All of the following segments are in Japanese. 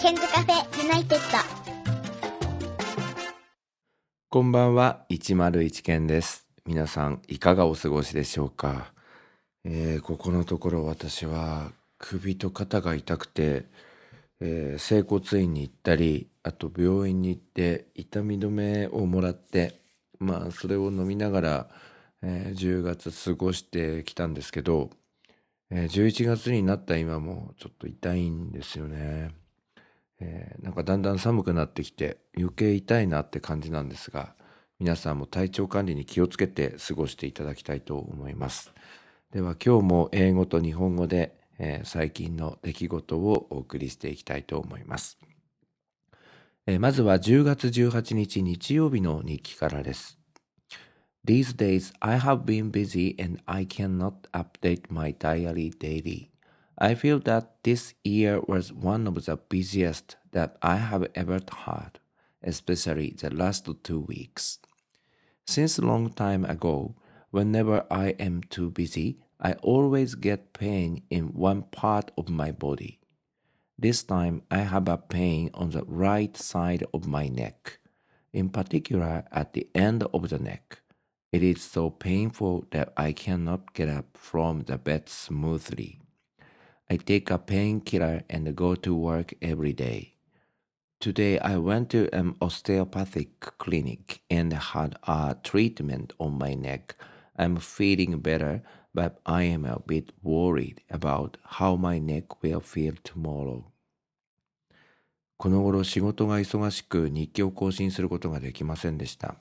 ケンズカフェユナイテッド。こんばんは、101件です。皆さん、いかがお過ごしでしょうか、えーここのところ私は首と肩が痛くて、えー整骨院に行ったり、あと病院に行って痛み止めをもらって、まあそれを飲みながら、えー10月過ごしてきたんですけど、えー11月になった今もちょっと痛いんですよね。えーなんかだんだん寒くなってきて余計痛いなって感じなんですが皆さんも体調管理に気をつけて過ごしていただきたいと思います。では今日も英語と日本語で、えー最近の出来事をお送りしていきたいと思います、えーまずは10月18日日曜日の日記からです。These days I have been busy and I cannot update my diary daily. I feel that this year was one of the busiest that I have ever had, especially the last two weeks. Since a long time ago, whenever I am too busy, I always get pain in one part of my body. This time I have a pain on the right side of my neck, in particular at the end of the neck. It is so painful that I cannot get up from the bed smoothly. I take a painkiller and go to work every day. Today I went to an osteopathic clinic and had a treatment on my neck. I'm feeling better, but I am a bit worried about how my neck will feel tomorrow. この頃仕事が忙しく日記を更新することができませんでした。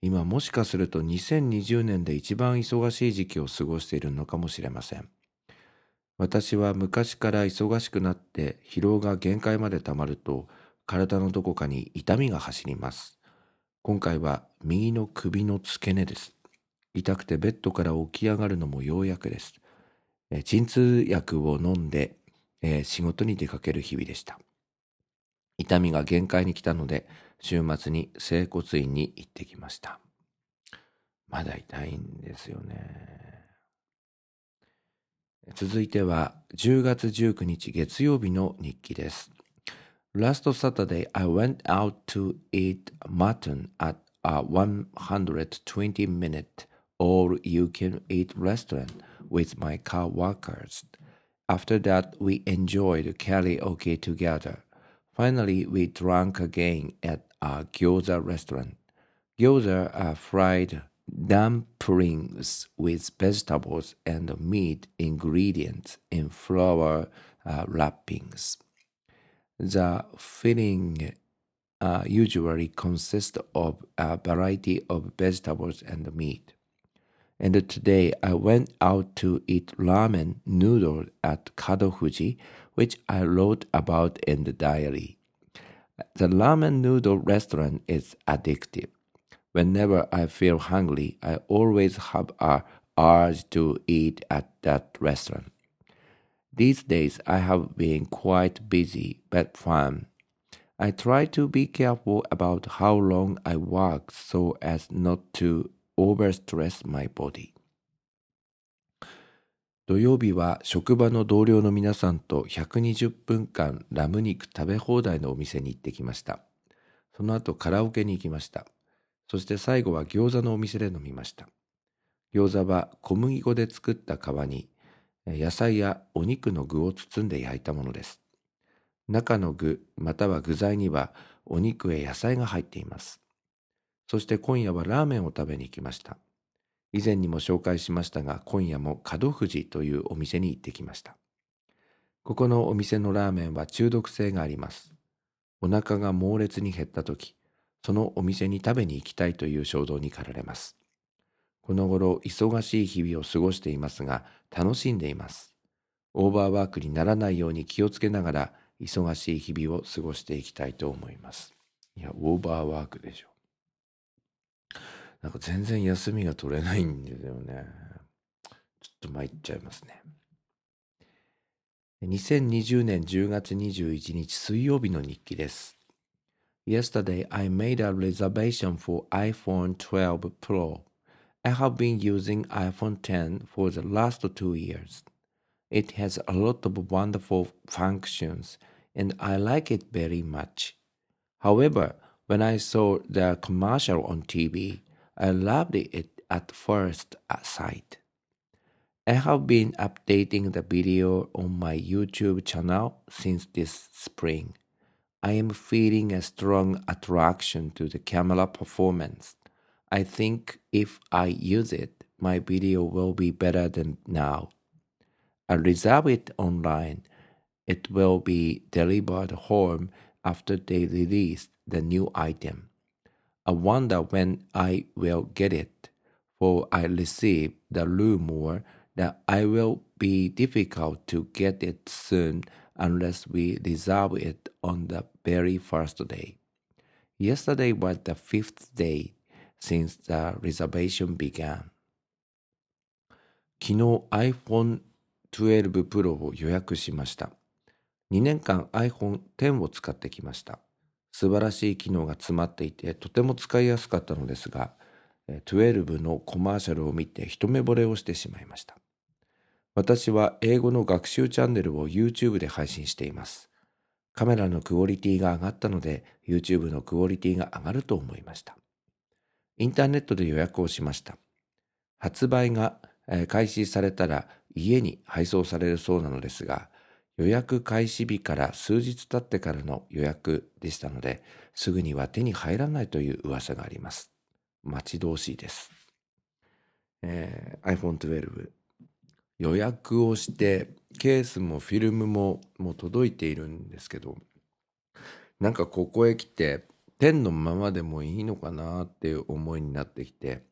今もしかすると2020年で一番忙しい時期を過ごしているのかもしれません。私は昔から忙しくなって疲労が限界までたまると体のどこかに痛みが走ります。今回は右の首の付け根です。痛くてベッドから起き上がるのもようやくです。え鎮痛薬を飲んで、えー仕事に出かける日々でした。痛みが限界に来たので週末に整骨院に行ってきました。まだ痛いんですよね。続いては10月19日月曜日の日記です。Last Saturday, I went out to eat mutton at a 120 minute all you can eat restaurant with my co-workers. After that, we enjoyed karaoke together. Finally, we drank again at a gyoza restaurant. Gyoza are fried dumplings with vegetables and meat ingredients in flour uh, wrappings. The filling uh, usually consists of a variety of vegetables and meat. And today I went out to eat ramen noodle at Kadofuji, which I wrote about in the diary. The ramen noodle restaurant is addictive. Whenever I feel hungry, I always have a urge to eat at that restaurant. These days I have been quite busy but fun. I try to be careful about how long I work so as not to overstress my body. 土曜日は職場の同僚の皆さんと120分間ラム肉食べ放題のお店に行ってきました。その後カラオケに行きました。そして最後は餃子のお店で飲みました。餃子は小麦粉で作った皮に野菜やお肉の具を包んで焼いたものです。中の具または具材にはお肉や野菜が入っています。そして今夜はラーメンを食べに行きました。以前にも紹介しましたが今夜も門富士というお店に行ってきました。ここのお店のラーメンは中毒性があります。お腹が猛烈に減った時、そのお店に食べに行きたいという衝動に駆られます。この頃忙しい日々を過ごしていますが楽しんでいます。オーバーワークにならないように気をつけながら忙しい日々を過ごしていきたいと思います。いや、オーバーワークでしょ。なんか全然休みが取れないんですよね。ちょっと参っちゃいますね。2020年10月21日水曜日の日記です。Yesterday, I made a reservation for iPhone 12 Pro. I have been using iPhone 10 for the last two years. It has a lot of wonderful functions, and I like it very much. However, when I saw the commercial on TV, I loved it at first sight. I have been updating the video on my YouTube channel since this spring. I am feeling a strong attraction to the camera performance. I think if I use it, my video will be better than now. I reserve it online. It will be delivered home after they release the new item. I wonder when I will get it, for I receive the rumor that I will be difficult to get it soon unless we reserve it on the very first day. Yesterday was the fifth day since the reservation began. 昨日 iPhone 12 Pro を予約しました。2年間 iPhone X を使ってきました。素晴らしい機能が詰まっていてとても使いやすかったのですが、12のコマーシャルを見て一目惚れをしてしまいました。私は英語の学習チャンネルを YouTube で配信しています。カメラのクオリティが上がったので YouTube のクオリティが上がると思いました。インターネットで予約をしました。発売が開始されたら家に配送されるそうなのですが、予約開始日から数日経ってからの予約でしたので、すぐには手に入らないという噂があります。待ち遠しいです。えー、iPhone 12予約をしてケースもフィルムももう届いているんですけどなんかここへ来て天のままでもいいのかなっていう思いになってきて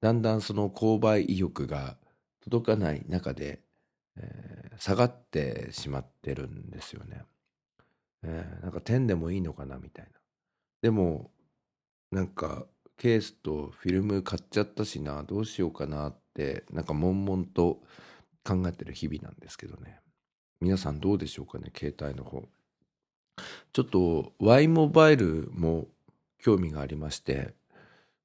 だんだんその購買意欲が届かない中で、えー、下がってしまってるんですよね。えー、なんか天でもいいのかなみたいな。でもなんかケースとフィルム買っちゃったしなどうしようかなってなんか悶々と考えてる日々なんですけどね。皆さんどうでしょうかね、携帯の方。ちょっと Y モバイルも興味がありまして、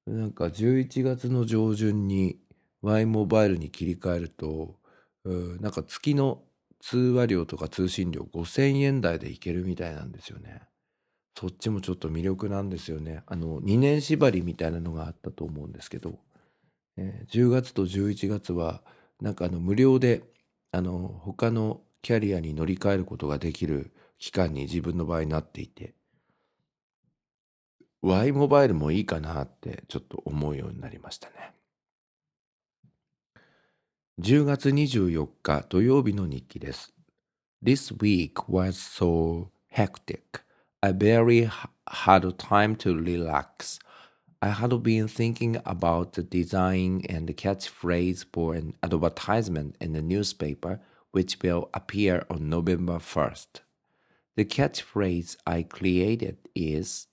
なんか11月の上旬に Y モバイルに切り替えると、なんか月の通話料とか通信料5000円台でいけるみたいなんですよね。そっちもちょっと魅力なんですよね。あの、2年縛りみたいなのがあったと思うんですけど、えー、10月と11月はなんかあの無料であの他のキャリアに乗り換えることができる期間に自分の場合なっていて Y モバイルもいいかなってちょっと思うようになりましたね。10月24日土曜日の日記です。This week was so hectic. I barely had time to relax. I had been thinking about the design and the catchphrase for an advertisement in the newspaper, which will appear on November 1st. The catchphrase I created is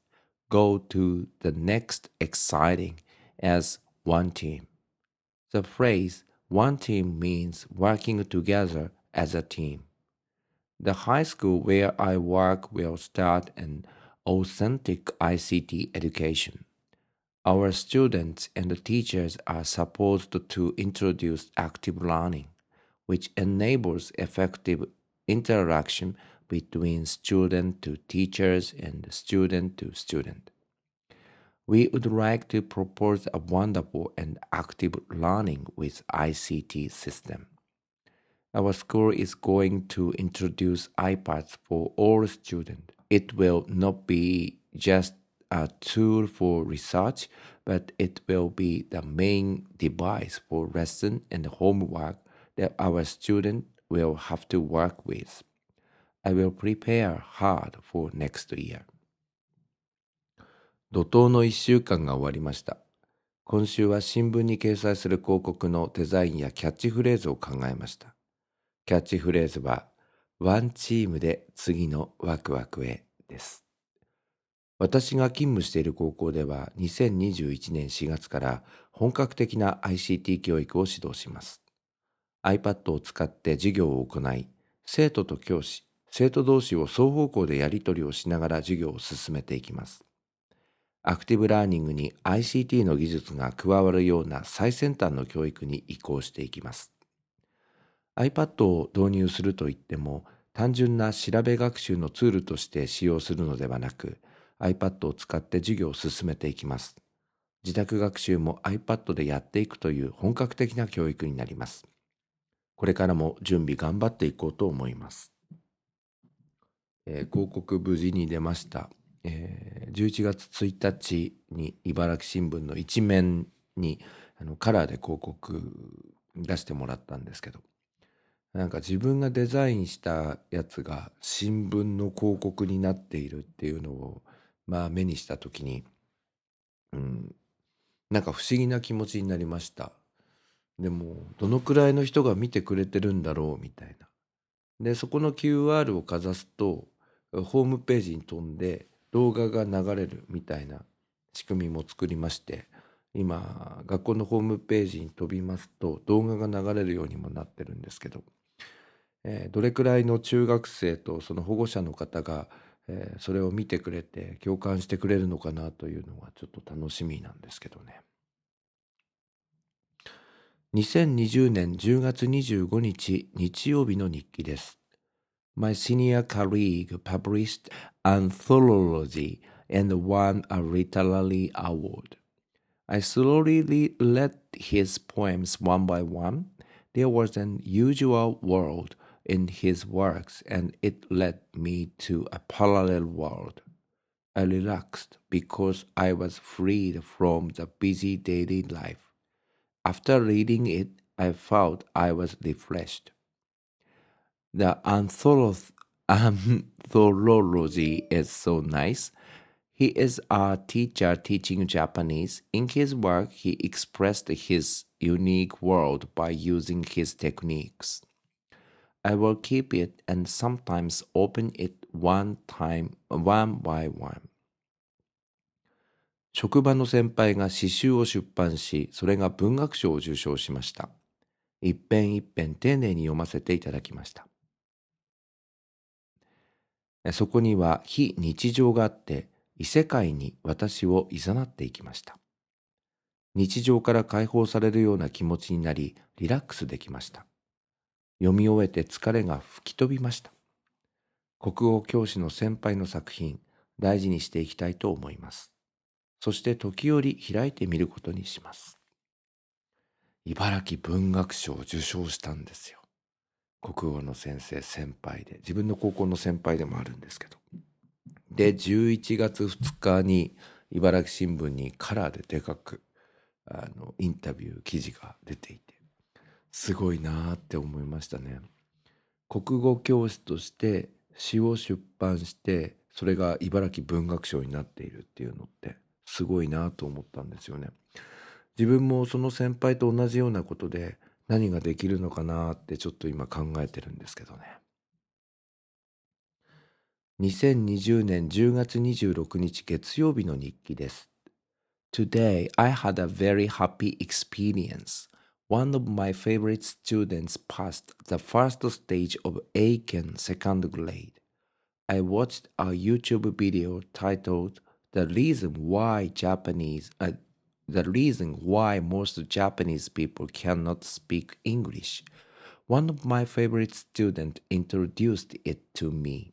Go to the next exciting as one team. The phrase one team means working together as a team. The high school where I work will start an authentic ICT education. Our students and teachers are supposed to introduce active learning, which enables effective interaction between student to teachers and student to student. We would like to propose a wonderful and active learning with ICT system. Our school is going to introduce iPads for all students. It will not be just a tool for research, but it will be the main device for lesson and homework that our student will have to work with. I will prepare hard for next year. 怒涛の1週間が終わりました。今週は新聞に掲載する広告のデザインやキャッチフレーズを考えました。キャッチフレーズは、ワンチームで次のワクワクへです。私が勤務している高校では2021年4月から本格的な ICT 教育を指導します。iPad を使って授業を行い、生徒と教師、生徒同士を双方向でやり取りをしながら授業を進めていきます。アクティブラーニングに ICT の技術が加わるような最先端の教育に移行していきます。iPad を導入するといっても、単純な調べ学習のツールとして使用するのではなく iPad を使って授業を進めていきます。自宅学習も iPad でやっていくという本格的な教育になります。これからも準備頑張っていこうと思います。えー、広告無事に出ました。えー、11月1日に茨城新聞の一面にあのカラーで広告出してもらったんですけどなんか自分がデザインしたやつが新聞の広告になっているっていうのをまあ目にした時にうんなんか不思議な気持ちになりました。でもどのくらいの人が見てくれてるんだろうみたいな。でそこの QR をかざすとホームページに飛んで動画が流れるみたいな仕組みも作りまして今学校のホームページに飛びますと動画が流れるようにもなってるんですけど、えー、どれくらいの中学生とその保護者の方が、えー、それを見てくれて共感してくれるのかなというのがちょっと楽しみなんですけどね。2020年10月25日日曜日の日記です。My senior colleague published anthology and won a literary award. I slowly read his poems one by one. There was an unusual world in his works, and it led me to a parallel world. I relaxed because I was freed from the busy daily life. After reading it, I felt I was refreshed. The anthology is so nice. He is a teacher teaching Japanese. In his work, he expressed his unique world by using his techniques. I will keep it and sometimes open it one time, one by one. 職場の先輩が詩集を出版し、それが文学賞を受賞しました。一編一編丁寧に読ませていただきました。そこには非日常があって異世界に私を誘っていきました。日常から解放されるような気持ちになりリラックスできました。読み終えて疲れが吹き飛びました。国語教師の先輩の作品大事にしていきたいと思います。そして時折開いてみることにします。茨城文学賞を受賞したんですよ。国語の先生先輩で自分の高校の先輩でもあるんですけどで11月2日に茨城新聞にカラーででかくあのインタビュー記事が出ていてすごいなーって思いましたね。国語教師として詩を出版してそれが茨城文学賞になっているっていうのってすごいなと思ったんですよね。自分もその先輩と同じようなことで何ができるのかなってちょっと今考えてるんですけどね。2020年10月26日月曜日の日記です。Today I had a very happy experience. One of my favorite students passed the first stage of Aiken second grade. I watched a YouTube video titled The Reason Why Japanese uh, the reason why most Japanese people cannot speak English. One of my favorite students introduced it to me.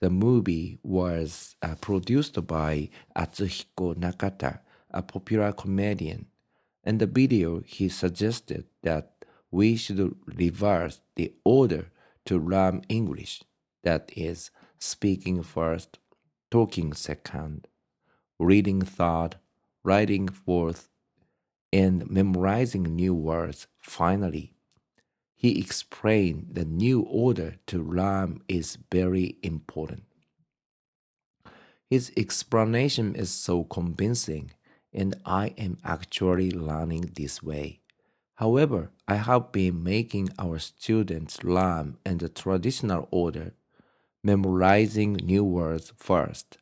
The movie was uh, produced by Atsuhiko Nakata, a popular comedian. In the video, he suggested that we should reverse the order to learn English. That is, speaking first, talking second, reading third, writing forth, and memorizing new words finally. He explained the new order to rhyme is very important. His explanation is so convincing, and I am actually learning this way. However, I have been making our students learn in the traditional order, memorizing new words first,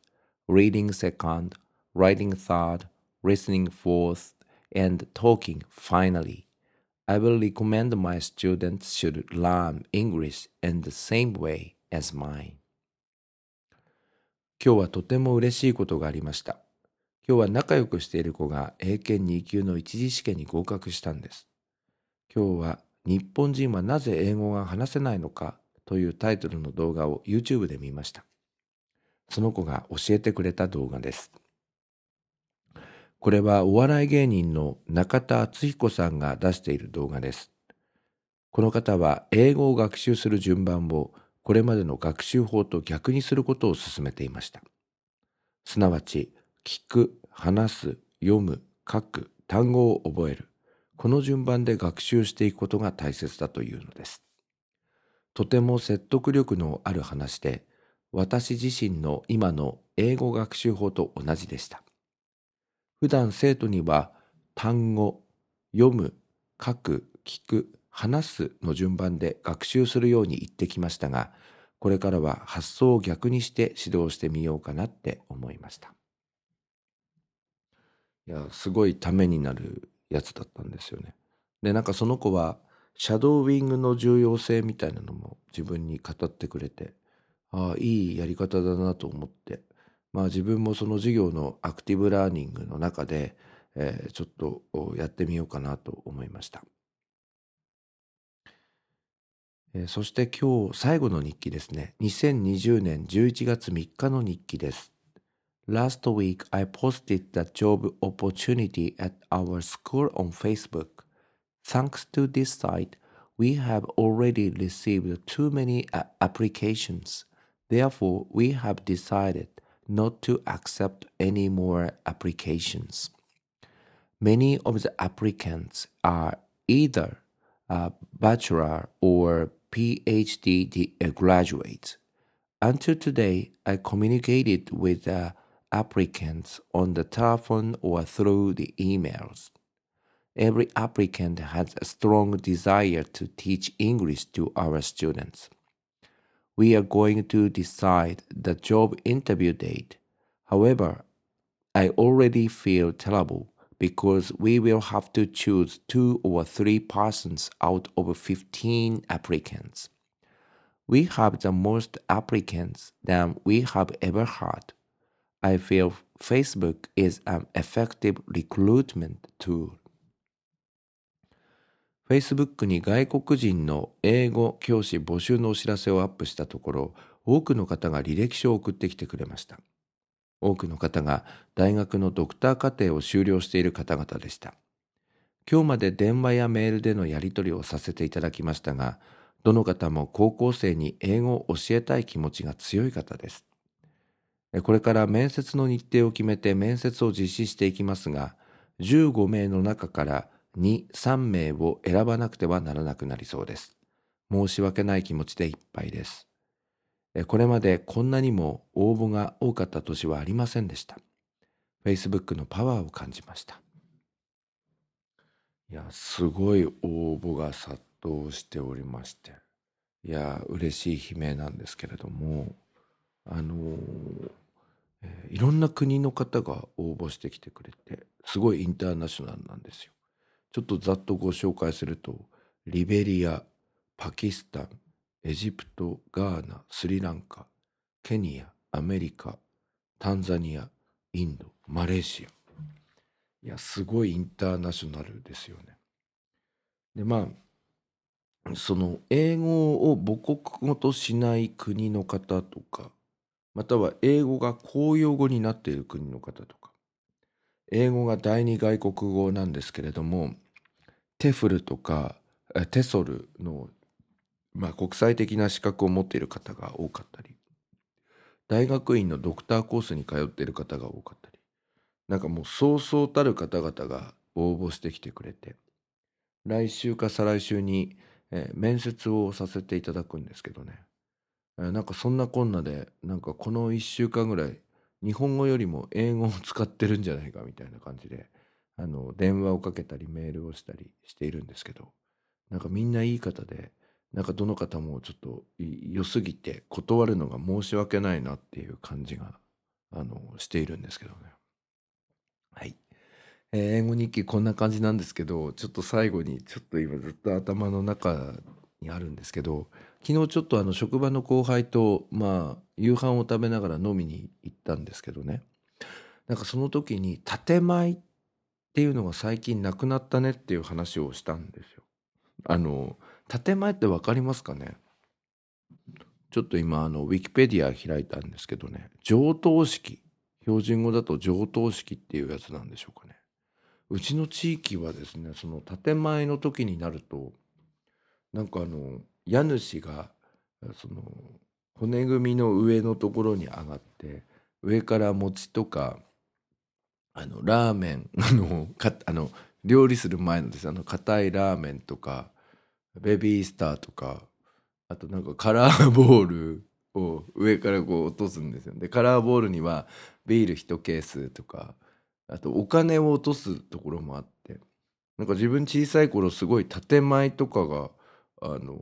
reading second, writing third, listening fourth, and talking finally. I will recommend my students should learn English in the same way as mine. 今日はとても嬉しいことがありました。 今日は仲良くしている子が英検2級の一次試験に合格したんです。今日は日本人はなぜ英語が話せないのかというタイトルの動画を YouTube で見ました。その子が教えてくれた動画です。これはお笑い芸人の中田敦彦さんが出している動画です。この方は英語を学習する順番をこれまでの学習法と逆にすることを勧めていました。すなわち、聞く、話す、読む、書く、単語を覚える。この順番で学習していくことが大切だというのです。とても説得力のある話で、私自身の今の英語学習法と同じでした。普段生徒には単語、読む、書く、聞く、話すの順番で学習するように言ってきましたが、これからは発想を逆にして指導してみようかなって思いました。いや、すごいためになるやつだったんですよね。で、なんかその子は、シャドーウィングの重要性みたいなのも自分に語ってくれて、ああ、いいやり方だなと思って、まあ自分もその授業のアクティブラーニングの中で、えー、ちょっとやってみようかなと思いました。えー、そして今日最後の日記ですね。2020年11月3日の日記です。Last week, I posted the job opportunity at our school on Facebook. Thanks to this site, we have already received too many applications. Therefore, we have decided not to accept any more applications. Many of the applicants are either a bachelor or PhD uh, graduates. Until today, I communicated with the applicants on the telephone or through the emails. Every applicant has a strong desire to teach English to our students. We are going to decide the job interview date. However, I already feel terrible because we will have to choose two or three persons out of 15 applicants. We have the most applicants than we have ever had. I feel Facebook is an effective recruitment tool. Facebook に外国人の英語教師募集のお知らせをアップしたところ、多くの方が履歴書を送ってきてくれました。多くの方が大学のドクター課程を修了している方々でした。今日まで電話やメールでのやり取りをさせていただきましたが、どの方も高校生に英語を教えたい気持ちが強い方です。これから面接の日程を決めて面接を実施していきますが、15名の中から2、3名を選ばなくてはならなくなりそうです。申し訳ない気持ちでいっぱいです。これまでこんなにも応募が多かった年はありませんでした。Facebook のパワーを感じました。いや、すごい応募が殺到しておりまして、いや、嬉しい悲鳴なんですけれども、あのー、えー、いろんな国の方が応募してきてくれて、すごいインターナショナルなんですよ。ちょっとざっとご紹介すると、リベリア、パキスタン、エジプト、ガーナ、スリランカ、ケニア、アメリカ、タンザニア、インド、マレーシア。いや、すごいインターナショナルですよね。で、まあ、その英語を母国語としない国の方とか、または英語が公用語になっている国の方とか、英語が第二外国語なんですけれども、テフルとかテソルの、まあ、国際的な資格を持っている方が多かったり、大学院のドクターコースに通っている方が多かったり、なんかもうそうそうたる方々が応募してきてくれて、来週か再来週に、えー、面接をさせていただくんですけどね。なんかそんなこんなで、なんかこの1週間ぐらい、日本語よりも英語を使ってるんじゃないかみたいな感じで、あの、電話をかけたりメールをしたりしているんですけど、なんかみんないい方で、なんかどの方もちょっと良すぎて断るのが申し訳ないなっていう感じが、あの、しているんですけどね。はい。えー、英語日記こんな感じなんですけど、ちょっと最後に、ちょっと今ずっと頭の中にあるんですけど、昨日ちょっとあの職場の後輩とまあ夕飯を食べながら飲みに行ったんですけどね。なんかその時に建前っていうのが最近なくなったねっていう話をしたんですよ。あの建前って分かりますかね？ちょっと今あのウィキペディア開いたんですけどね。上等式。標準語だと上等式っていうやつなんでしょうかね。うちの地域はですねその建前の時になるとなんかあの家主がその骨組みの上のところに上がって上から餅とかあのラーメン あの料理する前のですあの硬いラーメンとかベビースターとかあとなんかカラーボールを上からこう落とすんですよ。でカラーボールにはビール1ケースとかあとお金を落とすところもあってなんか自分小さい頃すごい建前とかがあの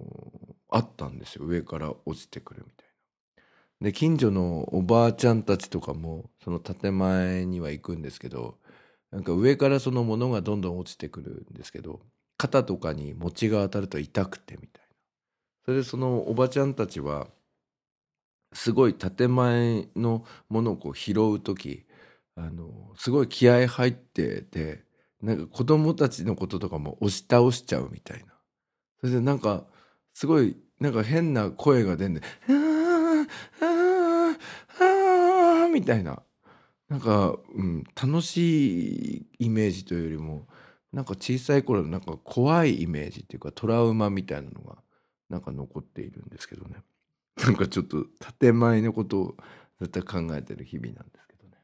あったんですよ上から落ちてくるみたいな。で近所のおばあちゃんたちとかもその建前には行くんですけどなんか上からその物がどんどん落ちてくるんですけど肩とかに餅が当たると痛くてみたいな。それでそのおばちゃんたちはすごい建前のものをこう拾う時あのすごい気合入っててなんか子供たちのこととかも押し倒しちゃうみたいなそれでなんかすごいなんか変な声が出んで「あーあーあー」みたいな。なんか、うん、楽しいイメージというよりもなんか小さい頃のなんか怖いイメージっていうかトラウマみたいなのがなんか残っているんですけどね。なんかちょっと建前のことを絶対考えてる日々なんですけどね。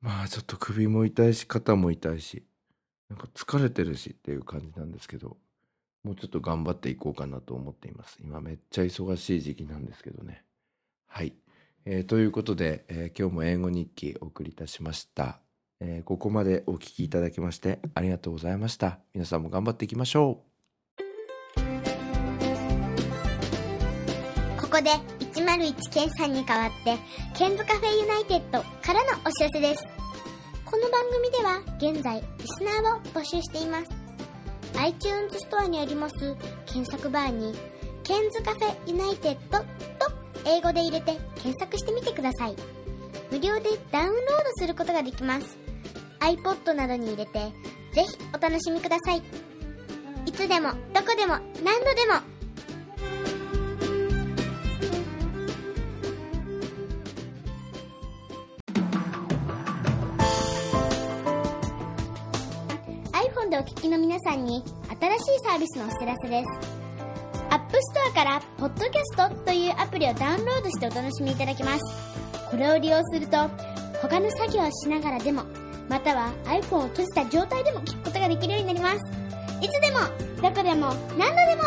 まあちょっと首も痛いし肩も痛いしなんか疲れてるしっていう感じなんですけど。もうちょっと頑張っていこうかなと思っています。今めっちゃ忙しい時期なんですけどね。はい、えーということで、えー今日も英語日記お送りいたしました、えーここまでお聞きいただきましてありがとうございました。皆さんも頑張っていきましょう。ここで101ケンさんに代わって、ケンズカフェユナイテッドからのお知らせです。この番組では現在、リスナーを募集しています。iTunes ストアにあります検索バーに、ケンズカフェユナイテッドと英語で入れて検索してみてください。無料でダウンロードすることができます。iPod などに入れて、ぜひお楽しみください。いつでも、どこでも、何度でも、新しいサービスのお知らせです。App Store からポッドキャストというアプリをダウンロードしてお楽しみいただけます。これを利用すると他の作業をしながらでもまたは iPhone を閉じた状態でも聞くことができるようになります。いつでもどこでも何度でも